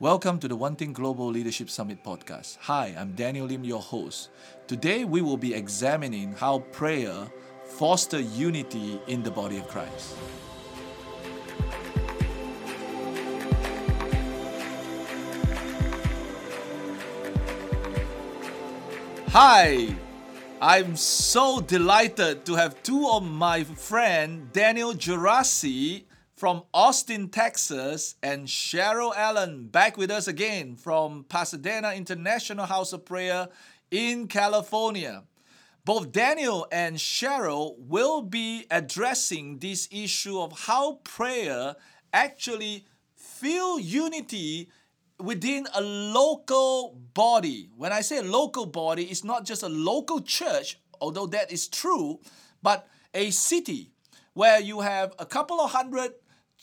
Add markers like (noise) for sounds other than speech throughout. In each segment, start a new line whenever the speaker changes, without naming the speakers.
Welcome to the One Thing Global Leadership Summit podcast. Hi, I'm Daniel Lim, your host. Today we will be examining how prayer foster unity in the body of Christ. Hi, I'm so delighted to have two of my friend Daniel Geraci from Austin, Texas, and Cheryl Allen back with us again from Pasadena International House of Prayer in California. Both Daniel and Cheryl will be addressing this issue of how prayer actually feel unity within a local body. When I say local body, it's not just a local church, although that is true, but a city where you have a couple of hundred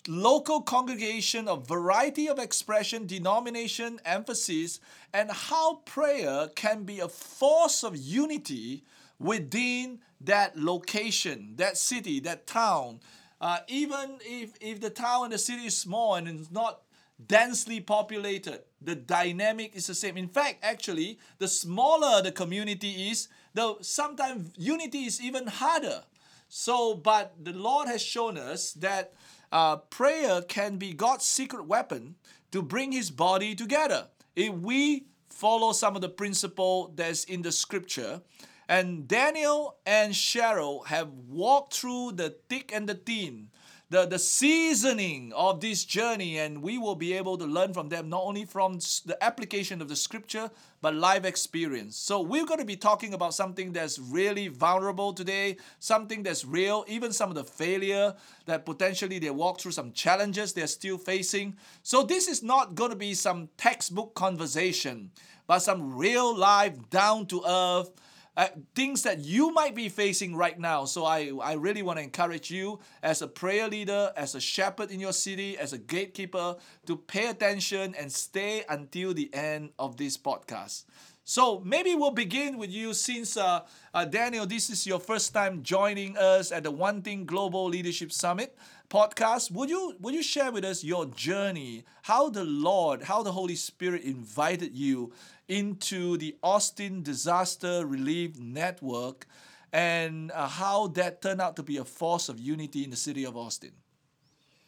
local congregation of variety of expression, denomination, emphasis, and how prayer can be a force of unity within that location, that city, that town. Uh, even if, if the town and the city is small and it's not densely populated, the dynamic is the same. In fact, actually, the smaller the community is, the sometimes unity is even harder. So, but the Lord has shown us that uh, prayer can be God's secret weapon to bring His body together. If we follow some of the principle that's in the scripture, and Daniel and Cheryl have walked through the thick and the thin the, the seasoning of this journey, and we will be able to learn from them not only from the application of the scripture, but life experience. So, we're going to be talking about something that's really vulnerable today, something that's real, even some of the failure that potentially they walk through, some challenges they're still facing. So, this is not going to be some textbook conversation, but some real life, down to earth uh, things that you might be facing right now. So I, I really want to encourage you as a prayer leader, as a shepherd in your city, as a gatekeeper, to pay attention and stay until the end of this podcast. So maybe we'll begin with you since uh, uh, Daniel, this is your first time joining us at the One Thing Global Leadership Summit podcast. Would you would you share with us your journey, how the Lord, how the Holy Spirit invited you into the Austin Disaster Relief Network and uh, how that turned out to be a force of unity in the city of Austin.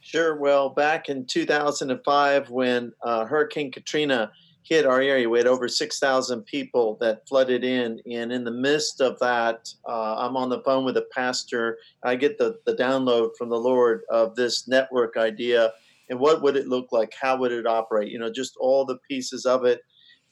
Sure. Well, back in 2005, when uh, Hurricane Katrina hit our area, we had over 6,000 people that flooded in. And in the midst of that, uh, I'm on the phone with a pastor. I get the, the download from the Lord of this network idea and what would it look like? How would it operate? You know, just all the pieces of it.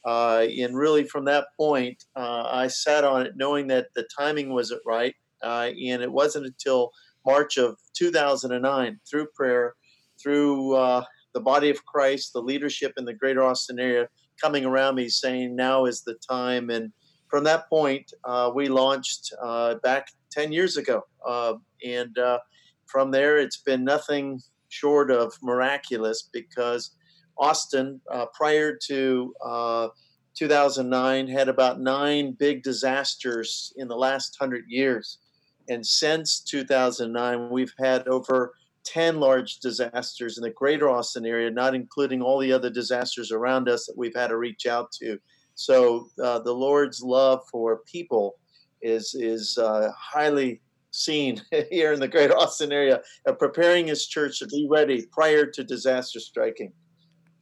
Uh, and really, from that point, uh, I sat on it knowing that the timing wasn't right. Uh, and it wasn't until March of 2009, through prayer, through uh, the body of Christ, the leadership in the greater Austin area coming around me saying, now is the time. And from that point, uh, we launched uh, back 10 years ago. and from there, it's been nothing short of miraculous because Austin, uh, prior to uh, 2009, had about nine big disasters in the last hundred years. And since 2009, we've had over 10 large disasters in the greater Austin area, not including all the other disasters around us that we've had to reach out to. So uh, the Lord's love for people is, is uh, highly seen (laughs) here in the greater Austin area of preparing his church to be ready prior to disaster striking.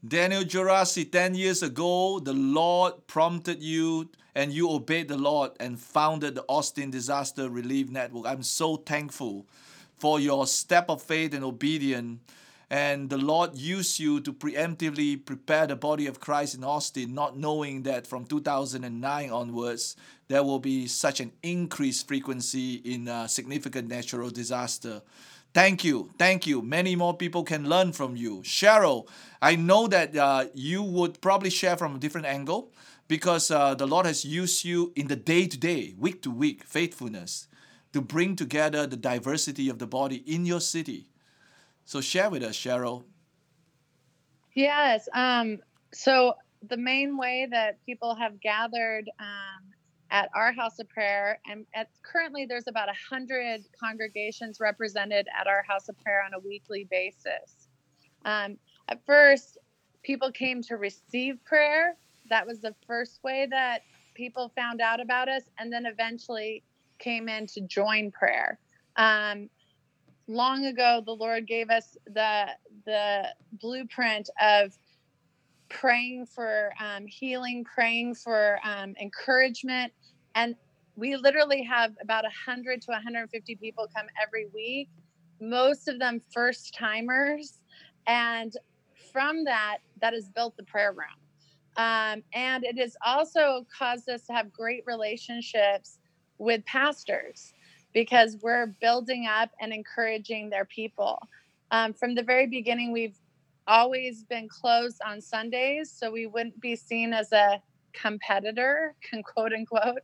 Daniel Geraci, 10 years ago, the Lord prompted you and you obeyed the Lord and founded the Austin Disaster Relief Network. I'm so thankful for your step of faith and obedience. And the Lord used you to preemptively prepare the body of Christ in Austin, not knowing that from 2009 onwards, there will be such an increased frequency in significant natural disaster. Thank you. Thank you. Many more people can learn from you. Cheryl, I know that uh, you would probably share from a different angle because uh, the Lord has used you in the day to day, week to week faithfulness to bring together the diversity of the body in your city. So share with us, Cheryl.
Yes. Um, so the main way that people have gathered um, at our house of prayer and at currently there's about a hundred congregations represented at our house of prayer on a weekly basis um, at first people came to receive prayer. That was the first way that people found out about us, and then eventually came in to join prayer. Um, long ago, the Lord gave us the the blueprint of praying for um, healing, praying for um, encouragement, and we literally have about 100 to 150 people come every week. Most of them first timers, and from that, that has built the prayer room. Um, and it has also caused us to have great relationships with pastors because we're building up and encouraging their people. Um, from the very beginning, we've always been closed on Sundays, so we wouldn't be seen as a competitor, can (laughs) quote unquote.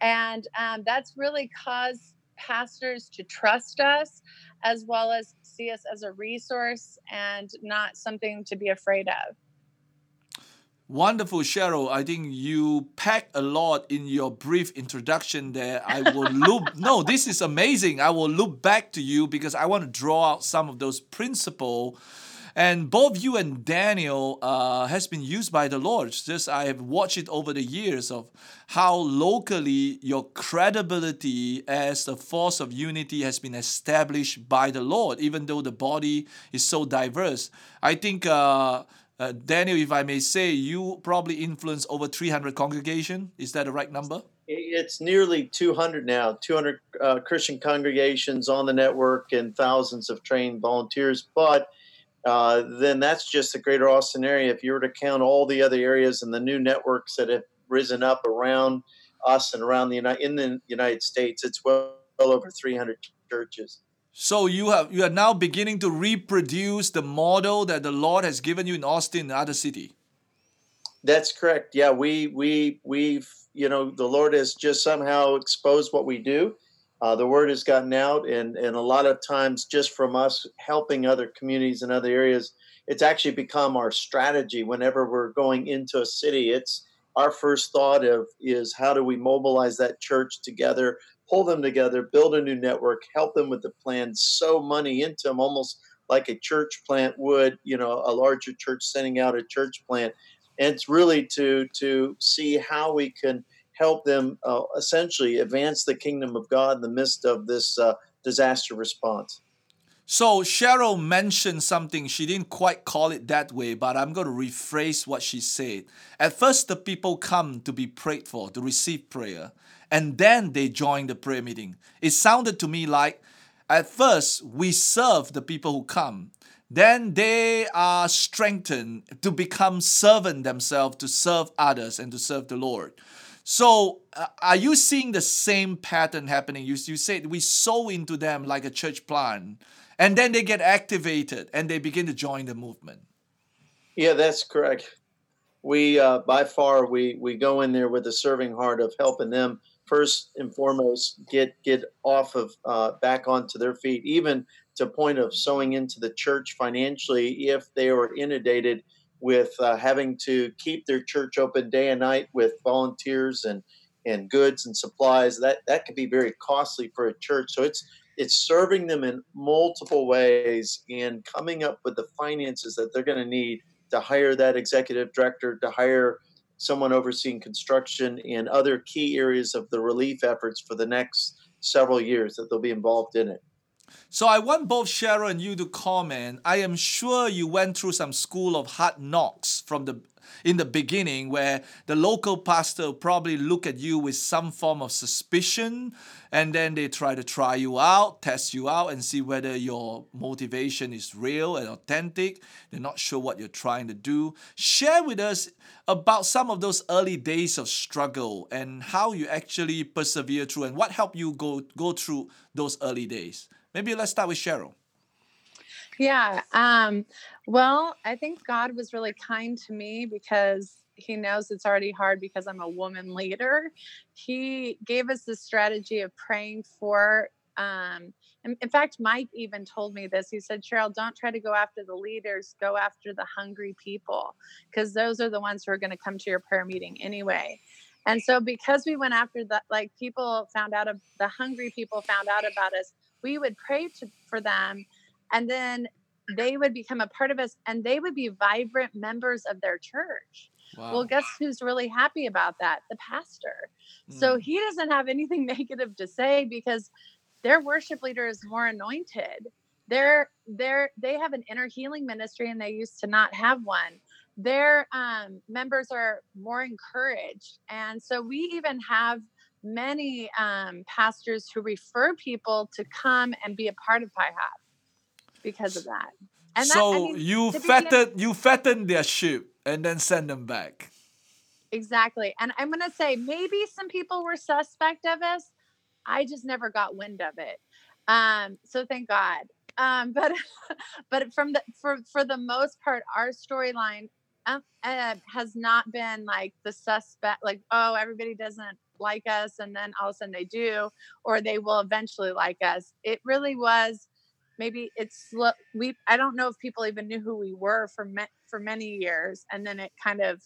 And um, that's really caused pastors to trust us as well as see us as a resource and not something to be afraid of.
Wonderful, Cheryl. I think you packed a lot in your brief introduction there. I will loop. (laughs) no, this is amazing. I will loop back to you because I want to draw out some of those principles. And both you and Daniel uh, has been used by the Lord. Just I have watched it over the years of how locally your credibility as a force of unity has been established by the Lord, even though the body is so diverse. I think. Uh, uh, Daniel, if I may say, you probably influence over 300 congregation. Is that the right number?
It's nearly 200 now, 200 uh, Christian congregations on the network and thousands of trained volunteers. But uh, then that's just the greater Austin area. If you were to count all the other areas and the new networks that have risen up around us and around the United, in the United States, it's well, well over 300 churches.
So you have you are now beginning to reproduce the model that the Lord has given you in Austin and other city.
That's correct. Yeah, we we we've you know the Lord has just somehow exposed what we do. Uh, the word has gotten out, and and a lot of times just from us helping other communities and other areas, it's actually become our strategy. Whenever we're going into a city, it's our first thought of is how do we mobilize that church together pull them together, build a new network, help them with the plan, sow money into them almost like a church plant would, you know, a larger church sending out a church plant. And it's really to to see how we can help them uh, essentially advance the kingdom of God in the midst of this uh, disaster response.
So Cheryl mentioned something. She didn't quite call it that way, but I'm going to rephrase what she said. At first, the people come to be prayed for, to receive prayer and then they join the prayer meeting. It sounded to me like at first we serve the people who come, then they are strengthened to become servant themselves to serve others and to serve the Lord. So, uh, are you seeing the same pattern happening? You, you said we sow into them like a church plant, and then they get activated and they begin to join the movement.
Yeah, that's correct. We, uh, by far, we we go in there with a serving heart of helping them first and foremost get get off of uh, back onto their feet, even to point of sowing into the church financially if they were inundated with uh, having to keep their church open day and night with volunteers and and goods and supplies. That that could be very costly for a church. So it's it's serving them in multiple ways and coming up with the finances that they're going to need to hire that executive director, to hire someone overseeing construction and other key areas of the relief efforts for the next several years that they'll be involved in it.
So I want both Cheryl and you to comment. I am sure you went through some school of hard knocks from the in the beginning where the local pastor probably look at you with some form of suspicion and then they try to try you out, test you out and see whether your motivation is real and authentic. They're not sure what you're trying to do. Share with us about some of those early days of struggle and how you actually persevere through and what helped you go go through those early days. Maybe let's start with Cheryl.
Yeah. Um, well, I think God was really kind to me because he knows it's already hard because I'm a woman leader. He gave us the strategy of praying for. Um, in, fact, Mike even told me this. He said, Cheryl, don't try to go after the leaders, go after the hungry people, because those are the ones who are going to come to your prayer meeting anyway. And so, because we went after that, like people found out of the hungry people found out about us, we would pray to, for them and then they would become a part of us and they would be vibrant members of their church.
Wow.
Well, guess who's really happy about that? The pastor. So
Mm.
he doesn't have anything (laughs) negative to say because their worship leader is more anointed. They're they're they have an inner healing ministry and they used to not have one. Their um, members are more encouraged, and so we even have many um, pastors who refer people to come and be a part of PIHOP because of that. And that,
so
I mean,
you
to be
fatten you fatten their sheep and then send them back.
Exactly. And I'm going to say maybe some people were suspect of us. I just never got wind of it. Um, so thank God. Um, (laughs) but but from the for for the most part, our storyline um, uh, has not been like the suspect, like oh everybody doesn't like us, and then all of a sudden they do, or they will eventually like us. It really was maybe it's. We I don't know if people even knew who we were for ma- for many years, and then it kind of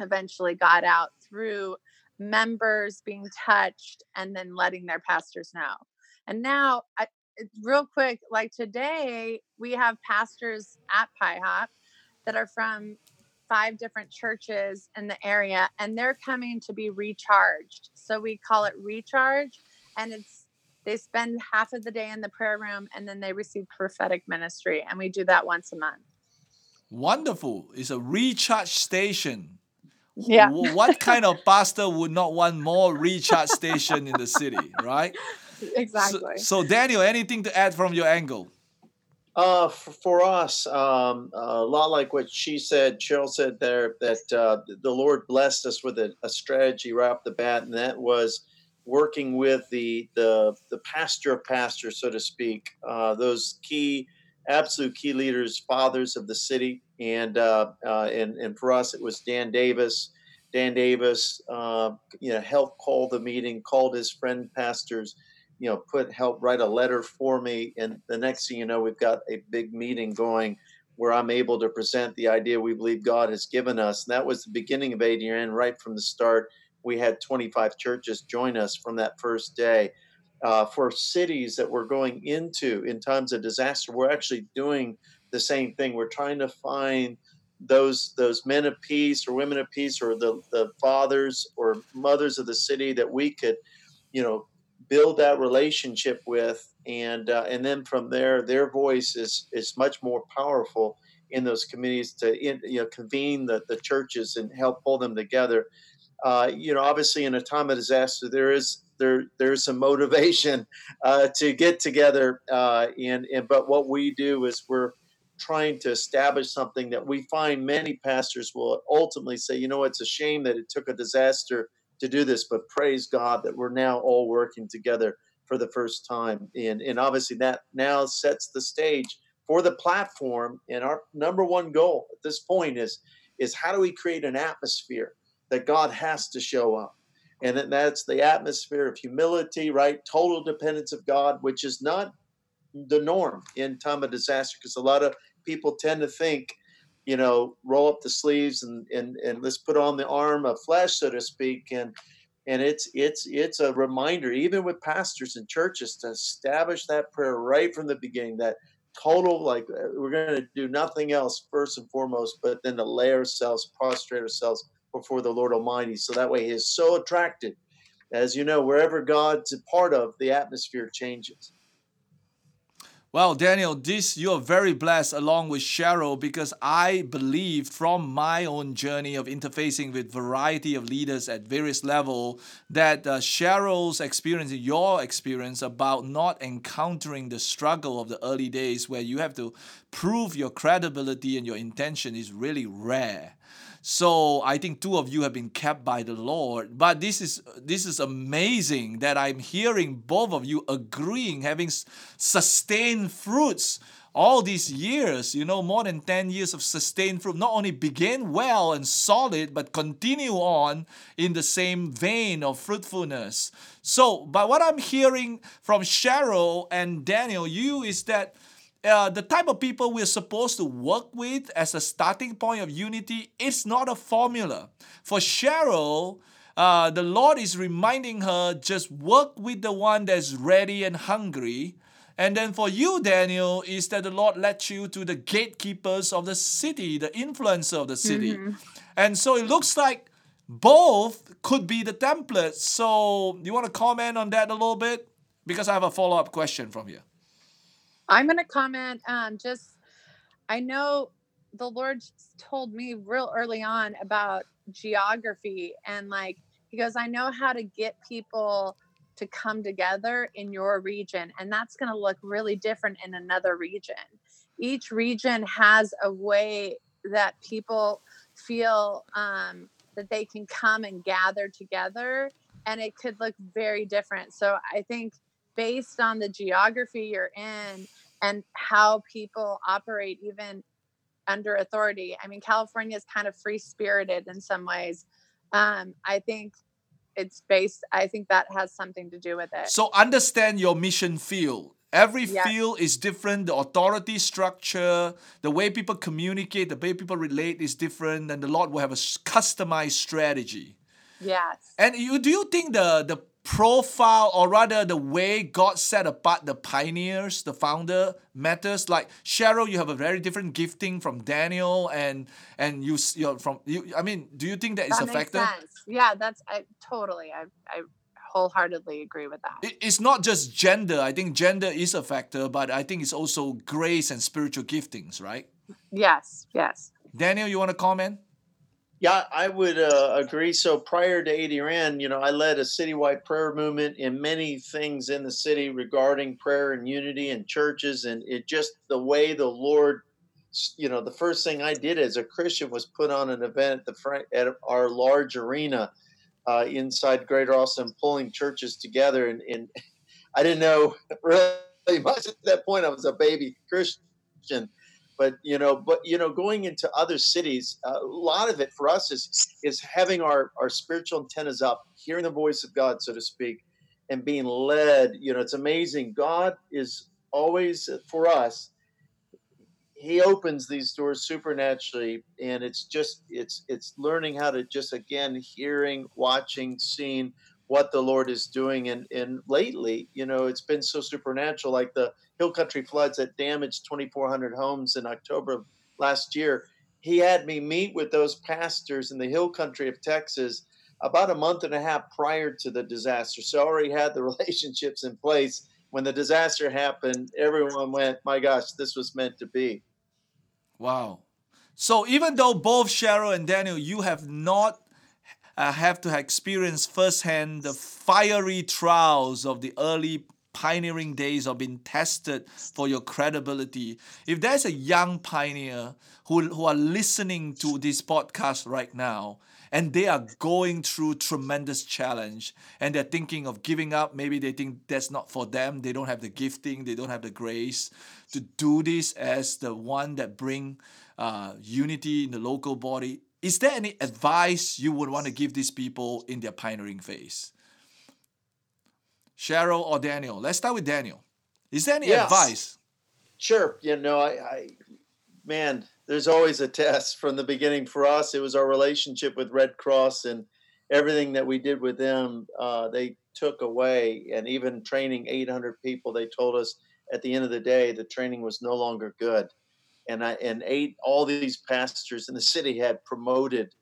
eventually got out through members being touched and then letting their pastors know. And now, I, real quick, like today, we have pastors at PIHOP that are from five different churches in the area, and they're coming to be recharged. So we call it recharge, and it's they spend half of the day in the prayer room and then they receive prophetic ministry, and we do that once a month.
Wonderful. It's a recharge station.
Yeah.
What kind of pastor would not want more recharge station in the city, right? (laughs) So-
Exactly.
So, Daniel, anything to add from your angle?
Uh, for, for us, um, a lot like what she said, Cheryl said there, that uh, the Lord blessed us with a, a strategy right off the bat, and that was working with the the the pastor of pastors, so to speak, uh, those key, absolute key leaders, fathers of the city, and uh, uh, and and for us, it was Dan Davis. Dan Davis, uh, you know, helped call the meeting, called his friend pastors you know, put help write a letter for me. And the next thing you know, we've got a big meeting going where I'm able to present the idea we believe God has given us. And that was the beginning of ADN right from the start. We had 25 churches join us from that first day. Uh, for cities that we're going into in times of disaster, we're actually doing the same thing. We're trying to find those those men of peace or women of peace or the, the fathers or mothers of the city that we could, you know, build that relationship with and uh, and then from there their voice is is much more powerful in those communities to in, you know convene the, the churches and help pull them together. Uh, you know obviously in a time of disaster there is there there's some motivation (laughs) uh, to get together uh, and and but what we do is we're trying to establish something that we find many pastors will ultimately say you know it's a shame that it took a disaster to do this, but praise God that we're now all working together for the first time. And, and obviously that now sets the stage for the platform. And our number one goal at this point is, is how do we create an atmosphere that God has to show up? And that's the atmosphere of humility, right? Total dependence of God, which is not the norm in time of disaster, because a lot of people tend to think, you know, roll up the sleeves and, and, and let's put on the arm of flesh, so to speak. And, and it's, it's, it's a reminder, even with pastors and churches to establish that prayer right from the beginning, that total, like uh, we're going to do nothing else first and foremost, but then to lay ourselves, prostrate ourselves before the Lord Almighty. So that way he is so attracted. As you know, wherever God's a part of, the atmosphere changes.
Well, Daniel, this you are very blessed along with Cheryl because I believe from my own journey of interfacing with variety of leaders at various level that uh, Cheryl's experience, your experience about not encountering the struggle of the early days where you have to prove your credibility and your intention is really rare. So I think two of you have been kept by the Lord. But this is this is amazing that I'm hearing both of you agreeing, having sustained fruits all these years, you know, more than 10 years of sustained fruit, not only begin well and solid, but continue on in the same vein of fruitfulness. So, but what I'm hearing from Cheryl and Daniel, you is that uh, the type of people we're supposed to work with as a starting point of unity is not a formula. For Cheryl, uh, the Lord is reminding her just work with the one that's ready and hungry And then for you, Daniel, is that the Lord led you to the gatekeepers of the city, the influencer of the city.
Mhm.
And so it looks like both could be the template. So you want to comment on that a little bit? Because I have a follow up question from you.
I'm going to comment. Um, just, I know the Lord told me real early on about geography and like, he goes, I know how to get people to come together in your region, and that's going to look really different in another region. Each region has a way that people feel um, that they can come and gather together, and it could look very different. So I think based on the geography you're in and how people operate even under authority i mean california is kind of free spirited in some ways um, i think it's based i think that has something to do with it
So understand your mission field. Every field is different. The authority structure, the way people communicate, the way people relate is different, and the Lord will have a customized strategy.
yes
And you do you think the the profile or rather the way God set apart the pioneers, the founder matters? Like Cheryl, you have a very different gifting from Daniel and and you you're from you I mean, do you think that is a factor?
sense yeah that's I, totally I, I wholeheartedly agree with that
It- It's not just gender. I think gender is a factor, but I think it's also grace and spiritual giftings, right?
yes yes
Daniel, you want to comment?
Yeah, I would uh, agree. So prior to ADRN, you know, I led a citywide prayer movement in many things in the city regarding prayer and unity and churches, and it just the way the Lord, you know, the first thing I did as a Christian was put on an event at the front at our large arena uh, inside Greater Austin, pulling churches together, and, and (laughs) I didn't know (laughs) really much at that point. I was a baby Christian but you know but you know going into other cities uh, a lot of it for us is is having our our spiritual antennas up hearing the voice of god so to speak and being led. You know it's amazing. God is always for us. He opens these doors supernaturally and it's just it's it's learning how to just again hearing watching seeing what the lord is doing. And and lately you know it's been so supernatural like the hill country floods that damaged 2400 homes in october of last year. He had me meet with those pastors in the hill country of texas about a month and a half prior to the disaster. So I already had the (laughs) relationships in place. When the disaster happened everyone went my gosh this was meant to be.
Wow. So even though both Cheryl and Daniel, you have not uh, have to experience firsthand the fiery trials of the early pioneering days of being tested for your credibility. If there's a young pioneer who, who are listening to this podcast right now and they are going through tremendous challenge and they're thinking of giving up, maybe they think that's not for them, they don't have the gifting, they don't have the grace to do this as the one that bring uh, unity in the local body. Is there any advice you would want to give these people in their pioneering phase? Cheryl or Daniel? Let's start with Daniel. Is there any
Yes.
advice?
Sure. You know, I, I, man, there's always a test from the beginning for us. It was our relationship with Red Cross and everything that we did with them. Uh, they took away, and even training 800 people, they told us at the end of the day the training was no longer good. And I and eight all these pastors in the city had promoted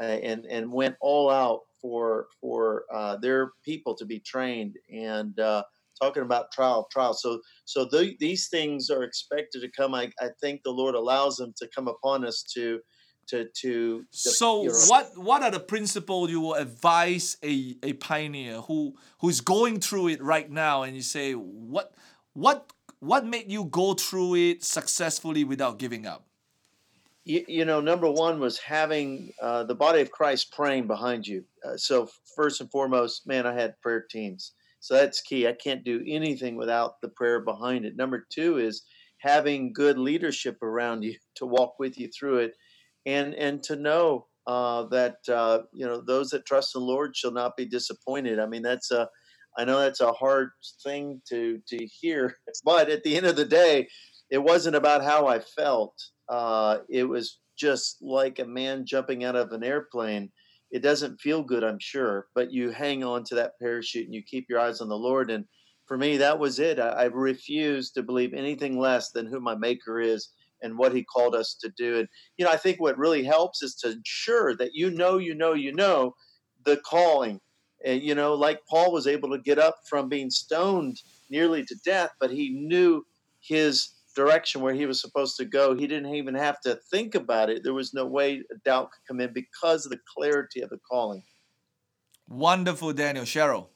uh, and and went all out for for uh, their people to be trained and. Uh, talking about trial trial so so the, these things are expected to come I, I think the lord allows them to come upon us to to to
So
you know,
what what are the principles you will advise a, a pioneer who who's going through it right now and you say what what what made you go through it successfully without giving up?
you, you know number one was having uh, the body of christ praying behind you. Uh, so first and foremost man i had prayer teams. So that's key. I can't do anything without the prayer behind it. Number two is having good leadership around (laughs) you to walk with you through it and and to know uh, that uh, you know those that trust the lord shall not be disappointed. I mean that's a i know that's a hard thing to to hear but at the end of the day it wasn't about how i felt uh, it was just like a man jumping out of an airplane. It doesn't feel good, I'm sure, but you hang on to that parachute and you keep your eyes on the Lord. And for me, that was it. I, I refused to believe anything less than who my maker is and what he called us to do. And, you know, I think what really helps is to ensure that you know, you know, you know the calling. And, you know, like Paul was able to get up from being stoned nearly to death, but he knew his direction where he was supposed to go. He didn't even have to think about it. There was no way a doubt could come in because of the clarity of the calling.
Wonderful, Daniel. Cheryl.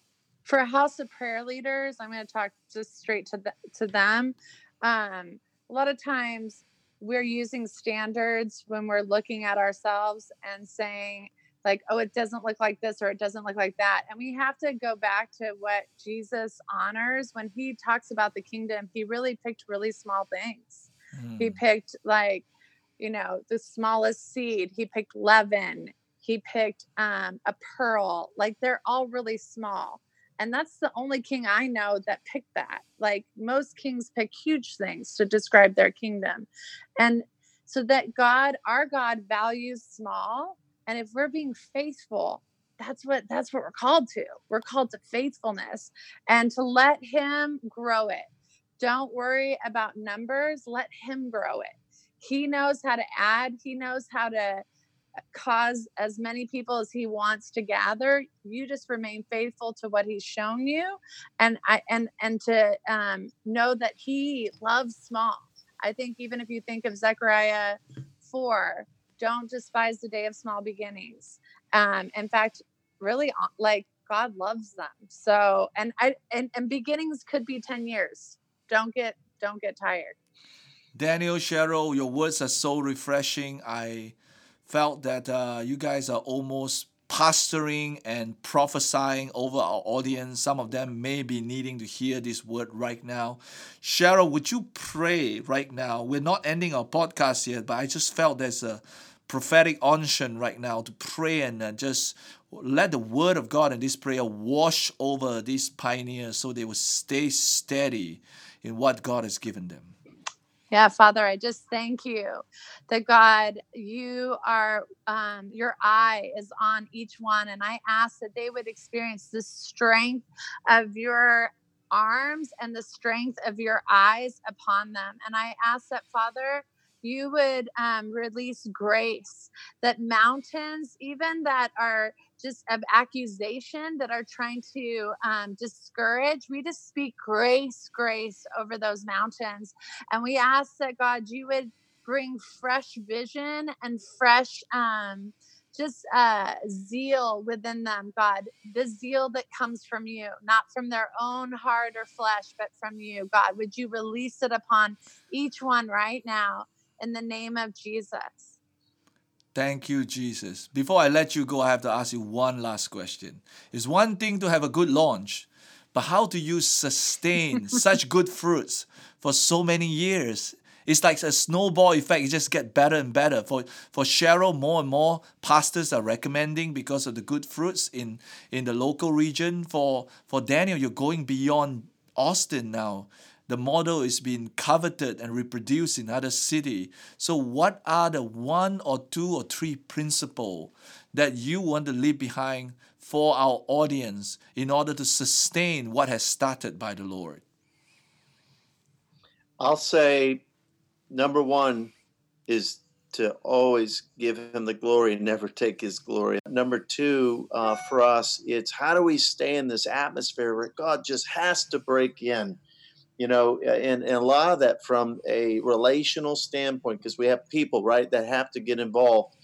For House of Prayer leaders, I'm going to talk just straight to the, to them. Um, a lot of times we're using standards when we're looking at ourselves and saying, like, oh, it doesn't look like this or it doesn't look like that. And we have to go back to what Jesus honors when he talks about the kingdom. He really picked really small things. Mm. He picked, like, you know, the smallest seed, he picked leaven, he picked um, a pearl. Like, they're all really small. And that's the only king I know that picked that. Like, most kings pick huge things to describe their kingdom. And so that God, our God, values small and if we're being faithful, that's what that's what we're called to. We're called to faithfulness and to let him grow it. Don't worry about numbers, let him grow it. He knows how to add, he knows how to cause as many people as he wants to gather you just remain faithful to what he's shown you and i and and to um, know that he loves small i think even if you think of zechariah 4 don't despise the day of small beginnings. Um, in fact, really, uh, like God loves them. So, and I and, and beginnings could be ten years. Don't get don't get tired.
Daniel, Cheryl, your words are so refreshing. I felt that uh, you guys are almost pastoring and prophesying over our audience. Some of them may be needing to hear this word right now. Cheryl, would you pray right now? We're not ending our podcast yet, but I just felt there's a prophetic unction right now to pray and uh, just let the word of God and this prayer wash over these pioneers so they will stay steady in what God has given them.
Yeah, Father, I just thank you that God, you are, um, your eye is on each one. And I ask that they would experience the strength of your arms and the strength of your eyes upon them. And I ask that, Father, you would um, release grace that mountains even that are just of accusation that are trying to um, discourage we just speak grace grace over those mountains and we ask that god you would bring fresh vision and fresh um, just uh, zeal within them, God, the zeal that comes from you, not from their own heart or flesh, but from you, God. Would you release it upon each one right now? In the name of Jesus.
Thank you, Jesus. Before I let you go, I have to ask you one last question. It's one thing to have a good launch, but how do you sustain (laughs) such good fruits for so many years? It's like a snowball effect. It just get better and better. For for Cheryl, more and more pastors are recommending because of the good fruits in in the local region. For for Daniel, you're going beyond Austin now the model is being coveted and reproduced in other city. So what are the one or two or three principle that you want to leave behind for our audience in order to sustain what has started by the Lord?
I'll say number one is to always give him the glory and never take his glory. Number two, uh, for us, it's how do we stay in this atmosphere where God just has to break in? You know and, and a lot of that from a relational standpoint because we have people right that have to get involved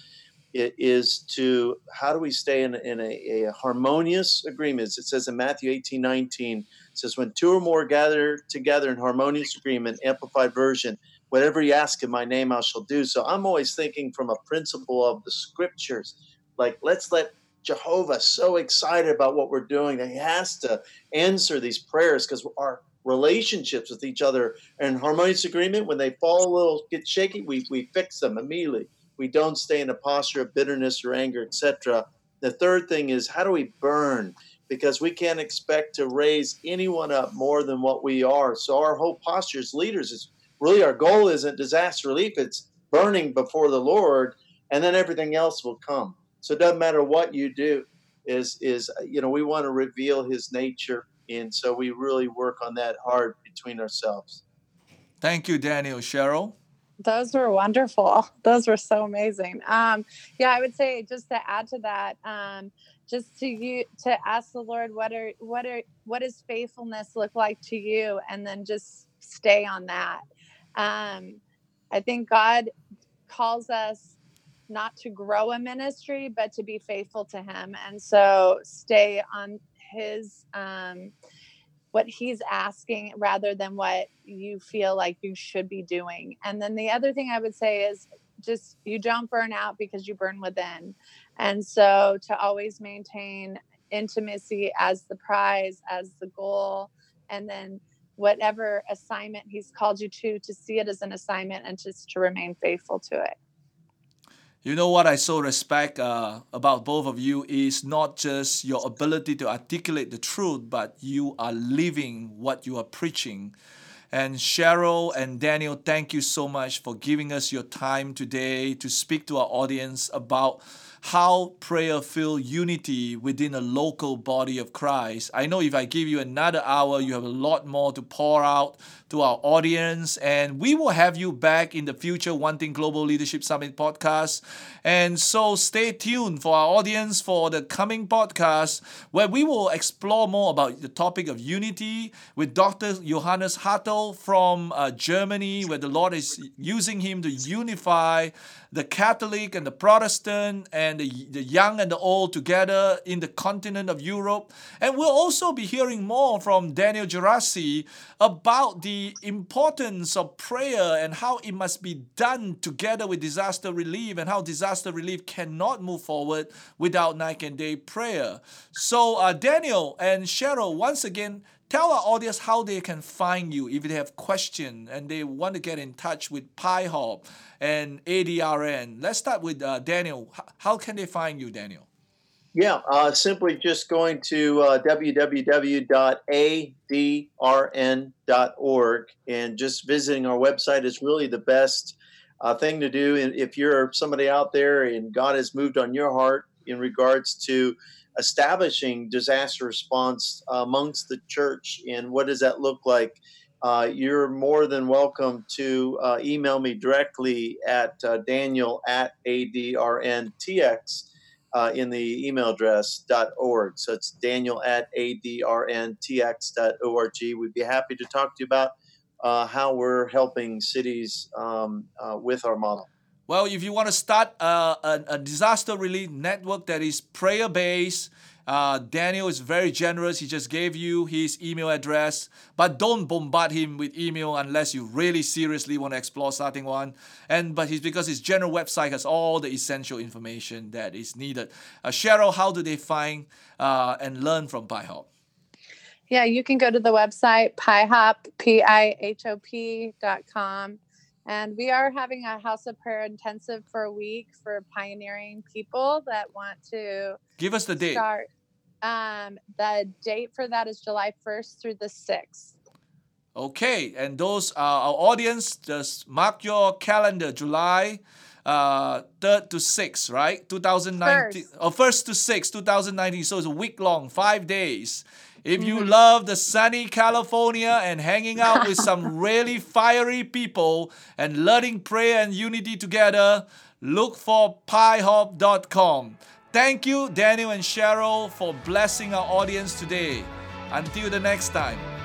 it is to how do we stay in, in a, a, harmonious agreement? It says in matthew 18 19 says when two or more gather together in harmonious agreement amplified version whatever you ask in my name i shall do. So i'm always thinking from a principle of the scriptures like let's let jehovah so excited about what we're doing that he has to answer these prayers because our relationships with each other and harmonious agreement. When they fall a little, get shaky, we, we fix them immediately. We don't stay in a posture of bitterness or anger, etc. The third thing is how do we burn? Because we can't expect to raise anyone up more than what we are. So our whole posture as leaders is really our goal isn't disaster relief, it's burning before the Lord, and then everything else will come. So it doesn't matter what you do, is is you know, we want to reveal his nature And so we really work on that hard between ourselves.
Thank you, Daniel. Cheryl?
Those were wonderful. (laughs) Those were so amazing. Um, yeah, I would say just to add to that, um, just to you to ask the Lord what are what are what does faithfulness look like to you, and then just stay on that. Um, I think God calls us not to grow a ministry, but to be faithful to Him, and so stay on His. Um, what he's asking rather than what you feel like you should be doing. And then the other thing I would say is just you don't burn out because you burn within. And so to always maintain intimacy as the prize, as the goal, and then whatever assignment he's called you to, to see it as an assignment and just to remain faithful to it.
You know what I so respect uh, about both of you is not just your ability to articulate the truth, but you are living what you are preaching. And Cheryl and Daniel, thank you so much for giving us your time today to speak to our audience about how prayer feel unity within a local body of Christ. I know if I give you another hour, you have a lot more to pour out to our audience, and we will have you back in the future, One Thing Global Leadership Summit podcast. And so stay tuned for our audience for the coming podcast where we will explore more about the topic of unity with Dr. Johannes Hartl from uh, Germany, where the Lord is using him to unify the Catholic and the Protestant and the, the young and the old together in the continent of Europe. And we'll also be hearing more from Daniel Geraci about the importance of prayer and how it must be done together with disaster relief and how disaster relief cannot move forward without night and day prayer. So, uh, Daniel and Cheryl, once again, tell our audience how they can find you if they have questions and they want to get in touch with PIHOP and ADRN. Let's start with uh, Daniel. How can they find you, Daniel?
Yeah, uh, simply just going to uh, www.adrn.org and just visiting our website is really the best uh, thing to do. And if you're somebody out there and God has moved on your heart in regards to establishing disaster response amongst the church and what does that look like, uh, you're more than welcome to uh, email me directly at uh, daniel at adrntx uh, in the email address .org. So it's daniel at adrntx.org. We'd be happy to talk to you about uh, how we're helping cities um, uh, with our model.
Well, if you want to start a, a disaster relief network that is prayer based, uh, Daniel is very generous. He just gave you his email address, but don't bombard him with email unless you really seriously want to explore starting one. And but he's because his general website has all the essential information that is needed. Uh, Cheryl, how do they find uh, and learn from PIHOP?
Yeah, you can go to the website PIHOP, P-I-H-O-P dot com. And we are having a House of Prayer intensive for a week for pioneering people that want to
give us the date.
Start. Um, the date for that is July 1st through the 6th.
Okay, and those are our audience. Just mark your calendar, July uh, 3rd to 6th, right? 2019. First. Oh, 1st to 6th, 2019. So it's a week long, five days. If you mm-hmm. love the sunny California and hanging out with some (laughs) really fiery people and learning prayer and unity together, look for pihop.com. Thank you, Daniel and Cheryl, for blessing our audience today. Until the next time.